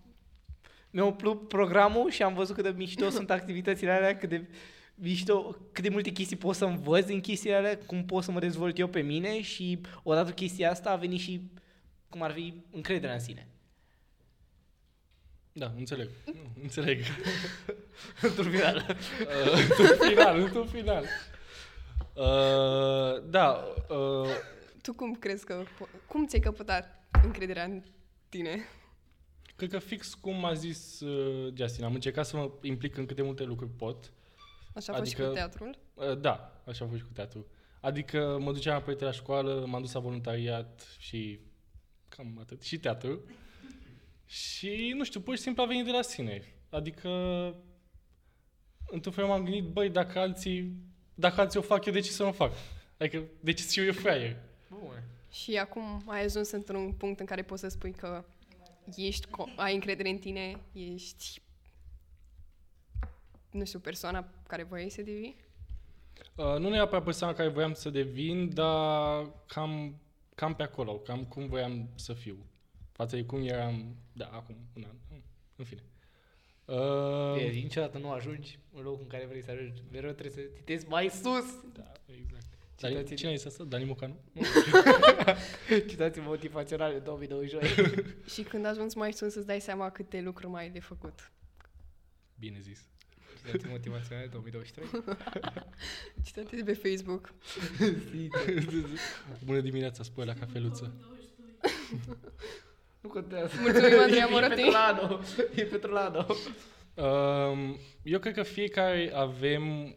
C: mi-a umplut programul și am văzut cât de mișto sunt activitățile alea, cât de mișto, cât de multe chestii pot să învăț din chestiile alea, cum pot să mă dezvolt eu pe mine și odată cu chestia asta a venit și cum ar fi încrederea în sine.
A: Da, înțeleg. Nu, înțeleg.
C: Într-un final.
A: Uh, într-un final, într-un final. Uh, da, uh,
B: Tu cum crezi că... po- Cum ți-ai căpătat încrederea în tine?
A: cred că fix cum a zis uh, Justin, am încercat să mă implic în cât de multe lucruri pot.
B: Așa a fost și
A: Adică-
B: cu teatrul?
A: Uh, da, așa a fost și cu teatru. Adică mă duceam apoi de la școală, m-am dus la voluntariat și cam atât. Și teatru. Și, nu știu, pur și simplu a venit de la sine. Adică, într-un fel m-am gândit, băi, dacă alții, dacă alții o fac eu, de ce să nu o fac? Adică, de ce să fiu eu fraier?
C: Bun.
B: Și acum ai ajuns într-un punct în care poți să spui că ești, co- ai încredere în tine, ești, nu știu, persoana care voiai să devii?
A: Uh, nu neapărat persoana care voiam să devin, dar cam, cam pe acolo, cam cum voiam să fiu. Față de cum eram, da, acum un an. În fine. Uh,
C: E, niciodată nu ajungi în locul în care vrei să ajungi. Mereu trebuie să titezi mai sus.
A: Da, exact. Dar
C: Citații-
A: cine este asta? Dani Mocanu?
C: Citații motivaționale 2022.
B: Și când ajungi mai sus îți dai seama câte lucruri mai ai de făcut.
A: Bine zis.
C: Citații motivaționale 2023.
B: Citate de pe Facebook.
A: Bună dimineața, spui la cafeluță.
C: Nu contează.
B: Mulțumim, Andreea
C: E
B: Moroti.
C: Petrolano. E Petrolano.
A: Um, eu cred că fiecare avem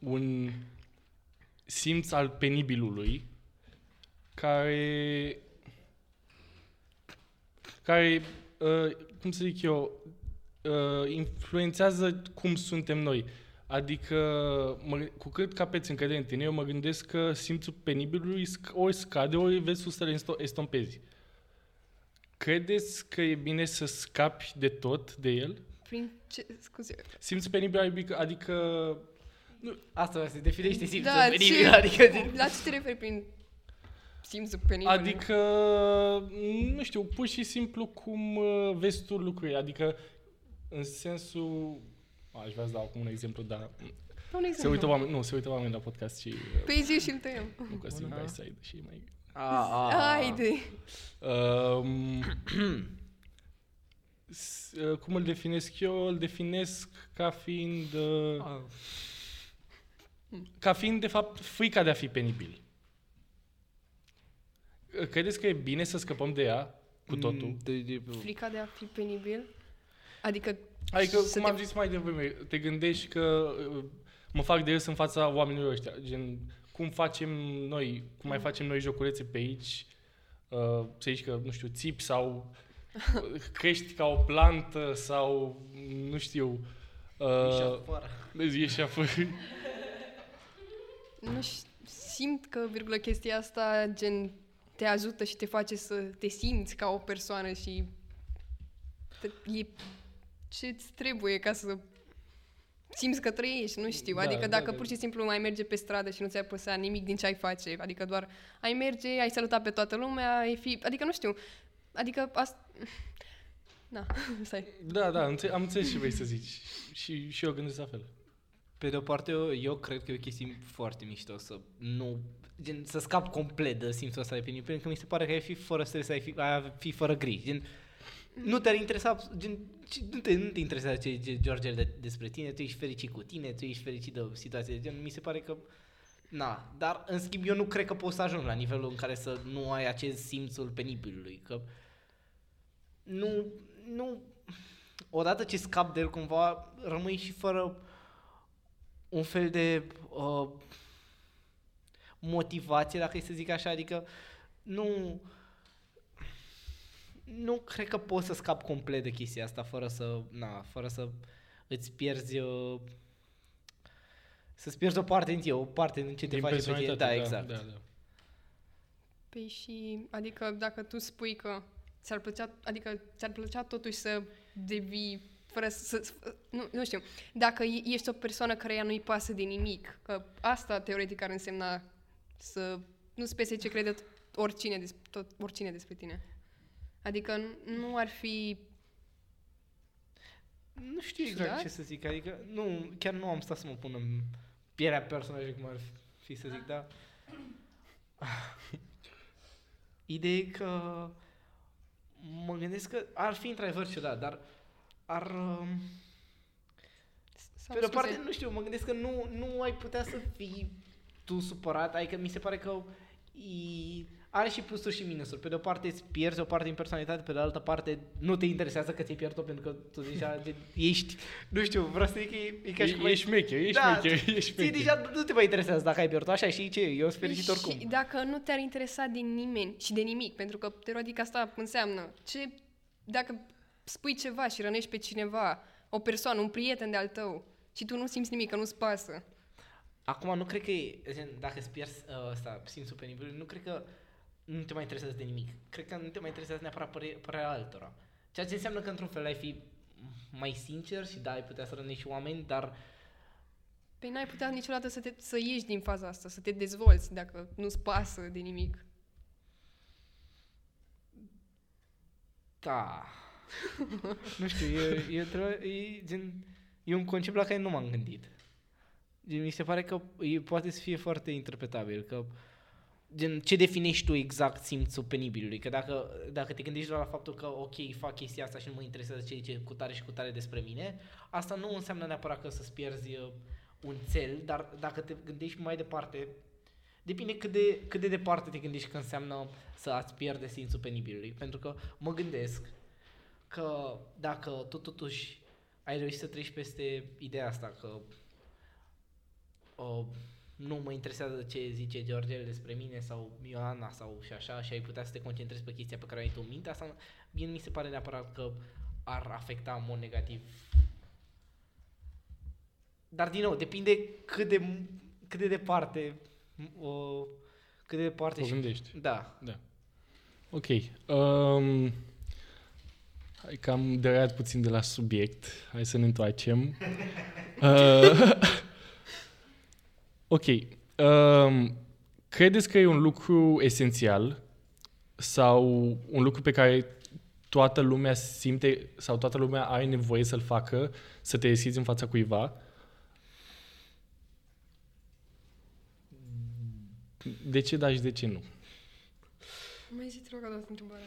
A: un simț al penibilului care care, uh, cum să zic eu, uh, influențează cum suntem noi. Adică, mă, cu cât capeți încredere în tine, eu mă gândesc că simțul penibilului sc- ori scade, ori vezi sus să le esto- estompezi. Credeți că e bine să scapi de tot de el?
B: Prin ce, scuze,
A: Simțul penibil, adică, adică
C: Asta se definește simțul
B: Da,
C: penibil.
B: ce-
C: Adică din...
B: la ce te referi prin simțul penibil?
A: Adică, nu știu, pur și simplu cum uh, vezi tu lucrurile. Adică, în sensul... Aș vrea să dau acum un exemplu, dar
B: Da, un
A: se
B: exemplu.
A: uită oameni, nu, se uită oameni la podcast și uh,
B: Păi zi și-l tăiem.
A: nu Costin
C: Bună.
A: by side și mai...
C: A, a, a.
B: Haide.
A: Um, s- uh, cum îl definesc eu? Îl definesc ca fiind... Uh,
C: A.
A: ca fiind, de fapt, frica de a fi penibil. Credeți că e bine să scăpăm de ea cu totul?
C: Mm, de- de-
B: Frica de a fi penibil? Adică
A: Adică,
B: să
A: cum
B: te-
A: am zis mai devreme, te gândești că uh, mă fac de râs în fața oamenilor ăștia. Gen, cum facem noi, cum mai facem noi joculețe pe aici, uh, să zici că, nu știu, țipi sau uh, crești ca o plantă sau, nu știu,
C: Ieși
A: uh,
C: afară.
A: ieși afară.
B: nu ș- simt că, virgulă, chestia asta, gen, te ajută și te face să te simți ca o persoană și te, e ce-ți trebuie ca să simți că trăiești, nu știu.
A: Da,
B: adică
A: da,
B: dacă
A: da.
B: pur și simplu mai merge pe stradă și nu ți-ar păsa nimic din ce ai face, adică doar ai merge, ai saluta pe toată lumea, ai fi... Adică nu știu, adică asta... Na, stai.
A: Da, da, înțe- am înțeles ce vrei să zici. Și, și eu gândesc la fel.
C: Pe de o parte, eu, eu cred că e o chestie foarte mișto să nu gen, să scap complet de simțul ăsta de penis, pentru că mi se pare că ai fi fără stres, ai fi, ai fi fără griji. Gen, nu te-ar interesa, gen, ci- nu te, nu te interesează ce ce George de, despre tine, tu ești fericit cu tine, tu ești fericit de situația de gen, mi se pare că Na, dar în schimb eu nu cred că poți să ajungi la nivelul în care să nu ai acest simțul penibilului, că nu, nu, odată ce scap de el cumva, rămâi și fără un fel de uh, motivație, dacă e să zic așa, adică nu, nu cred că poți să scapi complet de chestia asta fără să, na, fără să îți pierzi uh, să-ți pierzi o parte din tine, o parte din ce te
A: Din
C: face pe tine.
A: personalitate,
C: Da, exact.
A: Da, da.
B: Păi și, adică dacă tu spui că ți-ar plăcea, adică ți-ar plăcea totuși să devii fără să, să nu, nu știu, dacă e- ești o persoană care ea nu-i pasă de nimic, că asta teoretic ar însemna să nu-ți pese ce crede oricine, des, tot, oricine despre tine. Adică nu- nu ar fi
C: Nu știu exact
B: Ciudat?
C: ce să zic, adică nu, chiar nu am stat să mă pun în pielea personajului cum ar fi să zic, dar ideea e că mă gândesc că ar fi într-adevăr ciudat, dar ar... um,
B: sau,
C: Pe de o
B: scuze,
C: parte, nu știu, mă gândesc că nu, nu ai putea să fii tu supărat, adică mi se pare că e, are și plusuri și minusuri. Pe de o parte îți pierzi o parte din personalitate, pe de altă parte nu te interesează că ți-ai pierdut pentru că tu deja gen, ești, nu știu, vreau să zic că e, e ca și cum
A: E,
C: ai-
A: ești șmecher, ești
C: da,
A: șmecher, ești
C: ții
A: șmecher.
C: deja nu te mai interesează dacă ai pierdut, așa și ce, eu sunt fericit
B: și
C: oricum.
B: dacă nu te-ar interesa din nimeni și de nimic, pentru că teoretic asta înseamnă ce, dacă spui ceva și rănești pe cineva, o persoană, un prieten de-al tău, și tu nu simți nimic, că nu-ți pasă.
C: Acum nu cred că e, gen, dacă îți pierzi uh, ăsta, simțul penibil, nu cred că nu te mai interesează de nimic. Cred că nu te mai interesează neapărat păre- părerea altora. Ceea ce înseamnă că într-un fel ai fi mai sincer și da, ai putea să rănești oameni, dar
B: Păi n-ai putea niciodată să, te, să ieși din faza asta, să te dezvolți dacă nu-ți pasă de nimic.
C: da. nu știu, e, e, tre- e, gen, e un concept la care nu m-am gândit. Gen, mi se pare că e, poate să fie foarte interpretabil, că gen, ce definești tu exact simțul penibilului? Că dacă, dacă te gândești doar la faptul că, ok, fac chestia asta și nu mă interesează ce zice cu tare și cu tare despre mine, asta nu înseamnă neapărat că să-ți pierzi uh, un cel, dar dacă te gândești mai departe, depinde cât de, cât de departe te gândești că înseamnă să ați pierde simțul penibilului. Pentru că mă gândesc că dacă tu totuși ai reușit să treci peste ideea asta că uh, nu mă interesează ce zice Georgel despre mine sau Ioana sau și așa și ai putea să te concentrezi pe chestia pe care ai tu în minte, asta mie nu mi se pare neapărat că ar afecta în mod negativ. Dar din nou, depinde cât de, cât de departe uh, cât de departe
A: O
C: și...
A: gândești.
C: Da.
A: Ok. Um, hai că am deraiat puțin de la subiect. Hai să ne întoarcem. Uh, ok. Um, credeți că e un lucru esențial sau un lucru pe care toată lumea simte sau toată lumea are nevoie să-l facă, să te deschizi în fața cuiva? De ce da și de ce nu?
B: Mai zi, te rog, a dat întrebarea.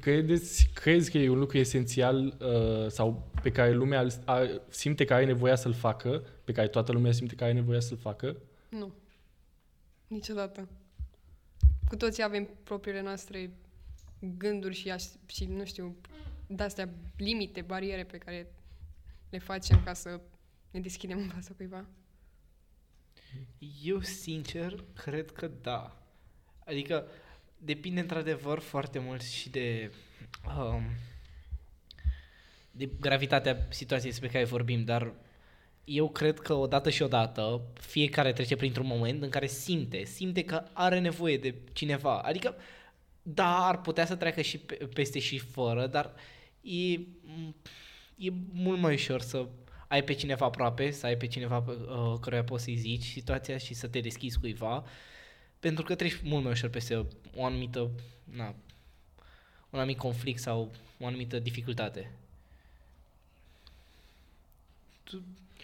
A: Credeți, crezi că e un lucru esențial uh, sau pe care lumea îl- a, simte că are nevoia să-l facă, pe care toată lumea simte că are nevoia să-l facă?
B: Nu. Niciodată. Cu toții avem propriile noastre gânduri și, aș, și nu știu, de-astea limite, bariere pe care le facem ca să ne deschidem în fața cuiva.
C: Eu, sincer, cred că da. Adică depinde într-adevăr foarte mult și de, um, de gravitatea situației despre care vorbim, dar eu cred că odată și odată fiecare trece printr-un moment în care simte, simte că are nevoie de cineva. Adică, da, ar putea să treacă și pe, peste și fără, dar e, e mult mai ușor să ai pe cineva aproape, să ai pe cineva uh, căruia poți să-i zici situația și să te deschizi cuiva, pentru că treci mult mai ușor peste o anumită, na, un anumit conflict sau o anumită dificultate.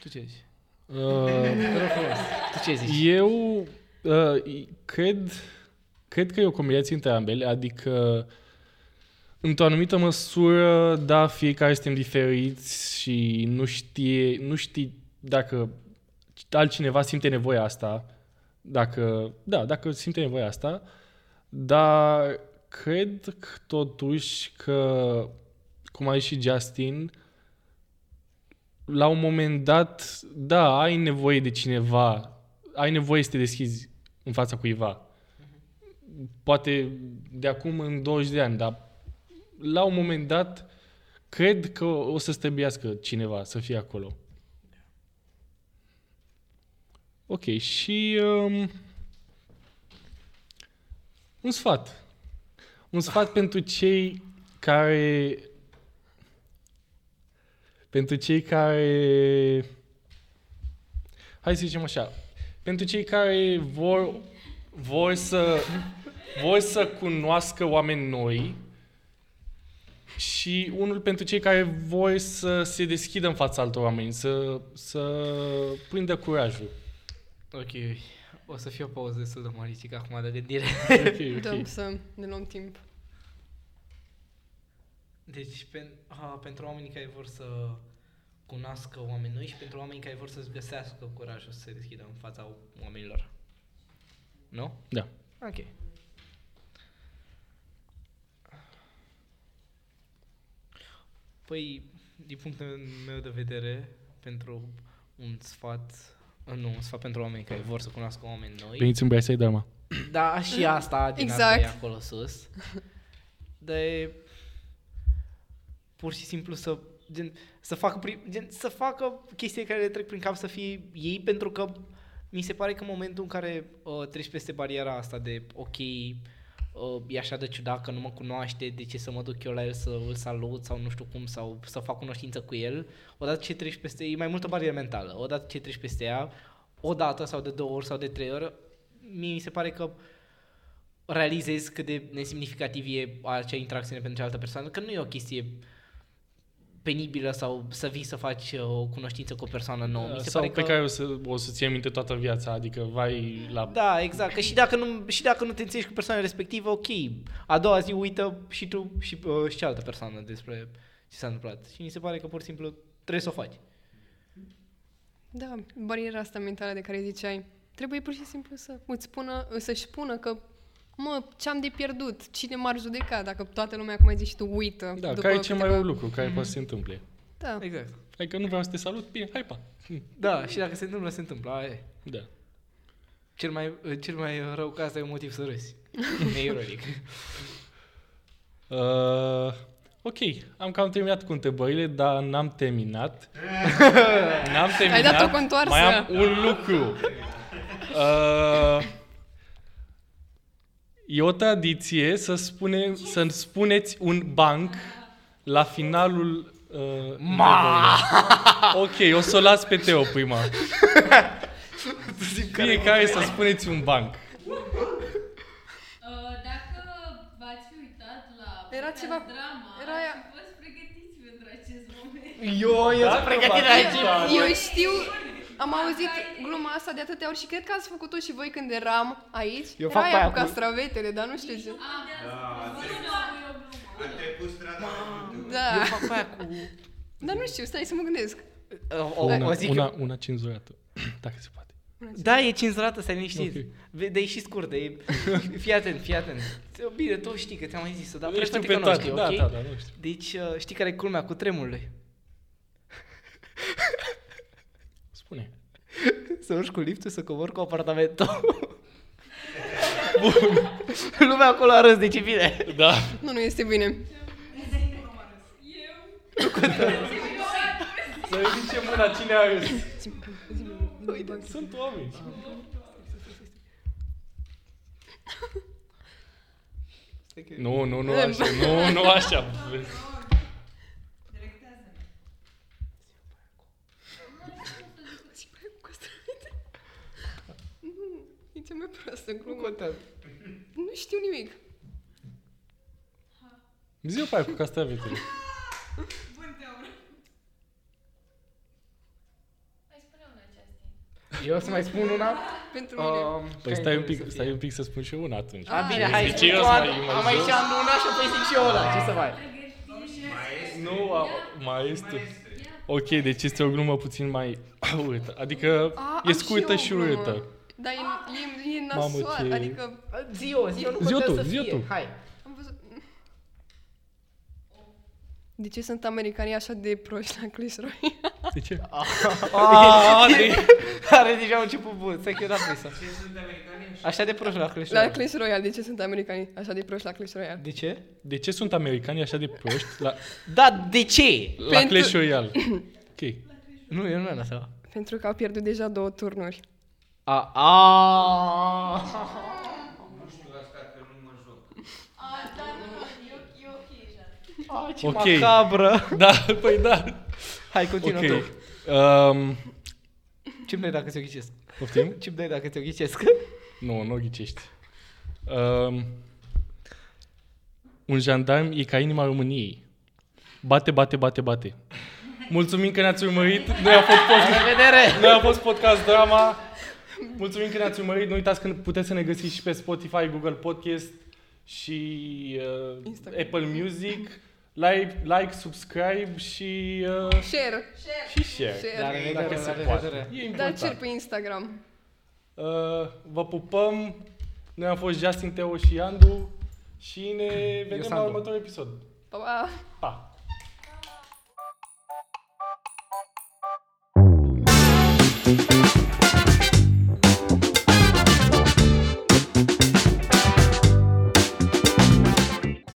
C: Tu, tu ce zici?
A: Uh,
C: Te rog frumos. Tu ce zici?
A: Eu uh, cred, cred că e o combinație între ambele, adică într-o anumită măsură, da, fiecare suntem diferiți și nu știe, nu știi dacă altcineva simte nevoia asta, dacă, da, dacă simte nevoia asta, dar cred că, totuși că, cum a zis și Justin, la un moment dat, da, ai nevoie de cineva, ai nevoie să te deschizi în fața cuiva. Poate de acum în 20 de ani, dar la un moment dat cred că o să străbuiască cineva să fie acolo. Ok, și um, un sfat. Un sfat pentru cei care pentru cei care hai să zicem așa, pentru cei care vor vor să vor să cunoască oameni noi și unul pentru cei care vor să se deschidă în fața altor oameni, să, să prindă curajul.
C: Ok, o să fie o pauză destul de marițică acum de gândire.
A: Ok,
B: Dăm
A: ok.
B: să ne luăm timp.
C: Deci, pen, a, pentru oamenii care vor să cunoască oameni noi și pentru oamenii care vor să-ți găsească curajul să se deschidă în fața oamenilor. Nu?
A: Da.
C: Ok. Păi, din punctul meu de vedere, pentru un sfat, uh, nu, un sfat pentru oameni care vor să cunoască oameni noi.
A: Veniți în Brașov, Dharma.
C: Da, și asta din
B: Exact.
C: asta e acolo sus. De pur și simplu să gen, să facă prim, gen, să facă chestii care le trec prin cap să fie ei pentru că mi se pare că în momentul în care uh, treci peste bariera asta de ok, uh, e așa de ciudat că nu mă cunoaște, de ce să mă duc eu la el să îl salut sau nu știu cum sau să fac cunoștință cu el, odată ce treci peste, e mai multă barieră mentală, odată ce treci peste ea, o dată sau de două ori sau de trei ori, mie mi se pare că realizezi cât de nesemnificativ e acea interacțiune pentru cealaltă persoană, că nu e o chestie penibilă sau să vii să faci uh, o cunoștință cu o persoană nouă. Mi se
A: Sau
C: pare
A: pe
C: că...
A: care o să, o să ții minte toată viața, adică vai la...
C: Da, exact. Că și dacă nu, și dacă nu te înțelegi cu persoana respectivă, ok. A doua zi uită și tu și, uh, și cealaltă persoană despre ce s-a întâmplat. Și mi se pare că pur și simplu trebuie să o faci.
B: Da, bariera asta mentală de care ziceai. Trebuie pur și simplu să îți spună, să-și spună că mă, ce-am de pierdut? Cine m-ar judeca dacă toată lumea, cum ai zis și tu, uită?
A: Da,
B: după
A: care e cel mai
B: câteva-
A: rău lucru care poate să se întâmple?
B: Da.
C: Exact.
A: Adică nu vreau să te salut, bine, hai pa.
C: Da, și dacă se întâmplă, se întâmplă. Aia e.
A: Da.
C: Cel mai, cel mai rău caz e un motiv să râzi. e ironic.
A: Uh, ok, am cam terminat cu întrebările, dar n-am terminat. n-am terminat.
B: dat o contoarsă.
A: Mai am un lucru. Uh, e o tradiție să spune, să spuneți un banc la finalul uh, Ma! Ok, o să o las pe Teo prima. Fiecare să spuneți un banc.
E: Uh, dacă v-ați fi uitat la
B: Era
E: podcast
B: ceva-
E: drama,
B: era
E: ați
B: aia-
E: fi fost pregătiți pentru acest moment.
C: Eu, eu
A: Dacă
C: sunt pregătit
A: v-ați
C: aici.
A: uitat-
B: Eu știu, am auzit gluma asta de atâtea ori și cred că ați făcut-o și voi când eram aici.
C: Eu
B: Era
C: fac pe
B: aia
C: aia
B: cu
C: cu-
B: castravetele, dar nu știu ce.
D: A trecut strada cu
B: Da,
C: Eu fac pe aia cu...
B: dar nu știu, stai să mă gândesc.
C: O, o,
A: Una,
C: o zic
A: una,
C: eu.
A: una cenzurată, dacă se poate.
C: Da, e cenzurată, stai liniștit.
A: Ok.
C: Okay. Dar e și scurtă, e... Fii atent, fii atent. Bine, tu știi că ți-am mai zis-o, dar
A: Le știu
C: prefăte
A: pe
C: că nu
A: toate,
C: știu,
A: da,
C: ok?
A: da, da, nu știu.
C: Deci, uh, știi care e culmea cu tremurului?
A: Spune.
C: Să urci cu liftul, să cobor cu apartamentul. Bun. Lumea acolo a râs, deci e bine.
A: Da.
B: Nu, nu este bine.
A: Să ridicem mâna cine a râs. Uite, sunt oameni. Nu, nu, nu așa, nu, nu așa.
B: Nu, e cea mai proastă
C: Nu
B: glumă.
C: contează.
B: Nu știu nimic.
A: Zi-o pe aia cu castravetele.
E: Mai spune una aceasta.
C: Eu o să mai spun una.
B: Pentru mine.
C: Um,
A: Păi stai un pic, stai un pic să spun și eu una atunci.
C: A, bine,
B: Ah,
C: hai,
A: zici
C: spun
A: eu
C: tu,
A: să
C: Andu.
A: mai- mai
C: am aici
A: jos?
C: Andu una și apoi zic și eu una. Ce să mai?
A: Nu, a, mai este. Ok, deci este o glumă puțin mai urâtă. Adică
B: A,
A: e
B: am
A: scurtă
B: eu
A: și
B: o glumă.
A: urâtă.
B: Dar e, e, e
A: Mamă,
B: nasoală,
A: ce-
B: adică
C: Zi-o, zi-o, nu
A: Zi-o
C: contează
A: tu,
C: să
A: zi-o
C: fie.
A: tu.
C: Hai.
B: am văzut... De ce sunt americanii așa de proști la Clash Royale?
A: De ce?
C: Ah, Are deja început bun, stai că eu n-am prins
D: Ce sunt americanii așa?
C: Așa de proști la Clash
B: La
C: Royale.
B: Clash Royale, de ce sunt americanii așa de proști la Clash Royale?
C: De ce?
A: De ce sunt americanii așa de proști la,
C: Da, de ce?
A: la
B: Pentru-
A: Clash Royale? Ok.
C: Nu, eu nu am asta.
B: Pentru că au pierdut deja două turnuri.
C: A, a.
D: Nu știu asta că nu mă joc.
C: A, ce
A: Ok.
C: macabră.
A: Da, păi da.
C: Hai, continuă
A: Ok.
C: tu.
A: Um,
C: Ce-mi dai dacă ți-o ghicesc?
A: poftim?
C: Ce-mi dai dacă ți-o ghicesc?
A: Nu, nu o ghicești. Um, un jandarm e ca inima României. Bate, bate, bate, bate. Mulțumim că ne-ați urmărit. Noi a fost, podcast,
C: La revedere!
A: noi a fost podcast drama. Mulțumim că ne-ați urmărit. Nu uitați că puteți să ne găsiți și pe Spotify, Google Podcast și uh,
B: Instagram.
A: Apple Music. Like, like, subscribe și, uh,
B: Share!
A: și share.
B: Share.
C: La revedere,
A: Dacă
C: la
A: se
C: revedere.
A: poate. E
B: Da,
A: important.
B: cer pe Instagram.
A: Uh, vă pupăm. Noi am fost Justin, Teo și Andu și ne vedem la
C: Sandu.
A: următorul episod.
B: Pa, pa!
A: Pa!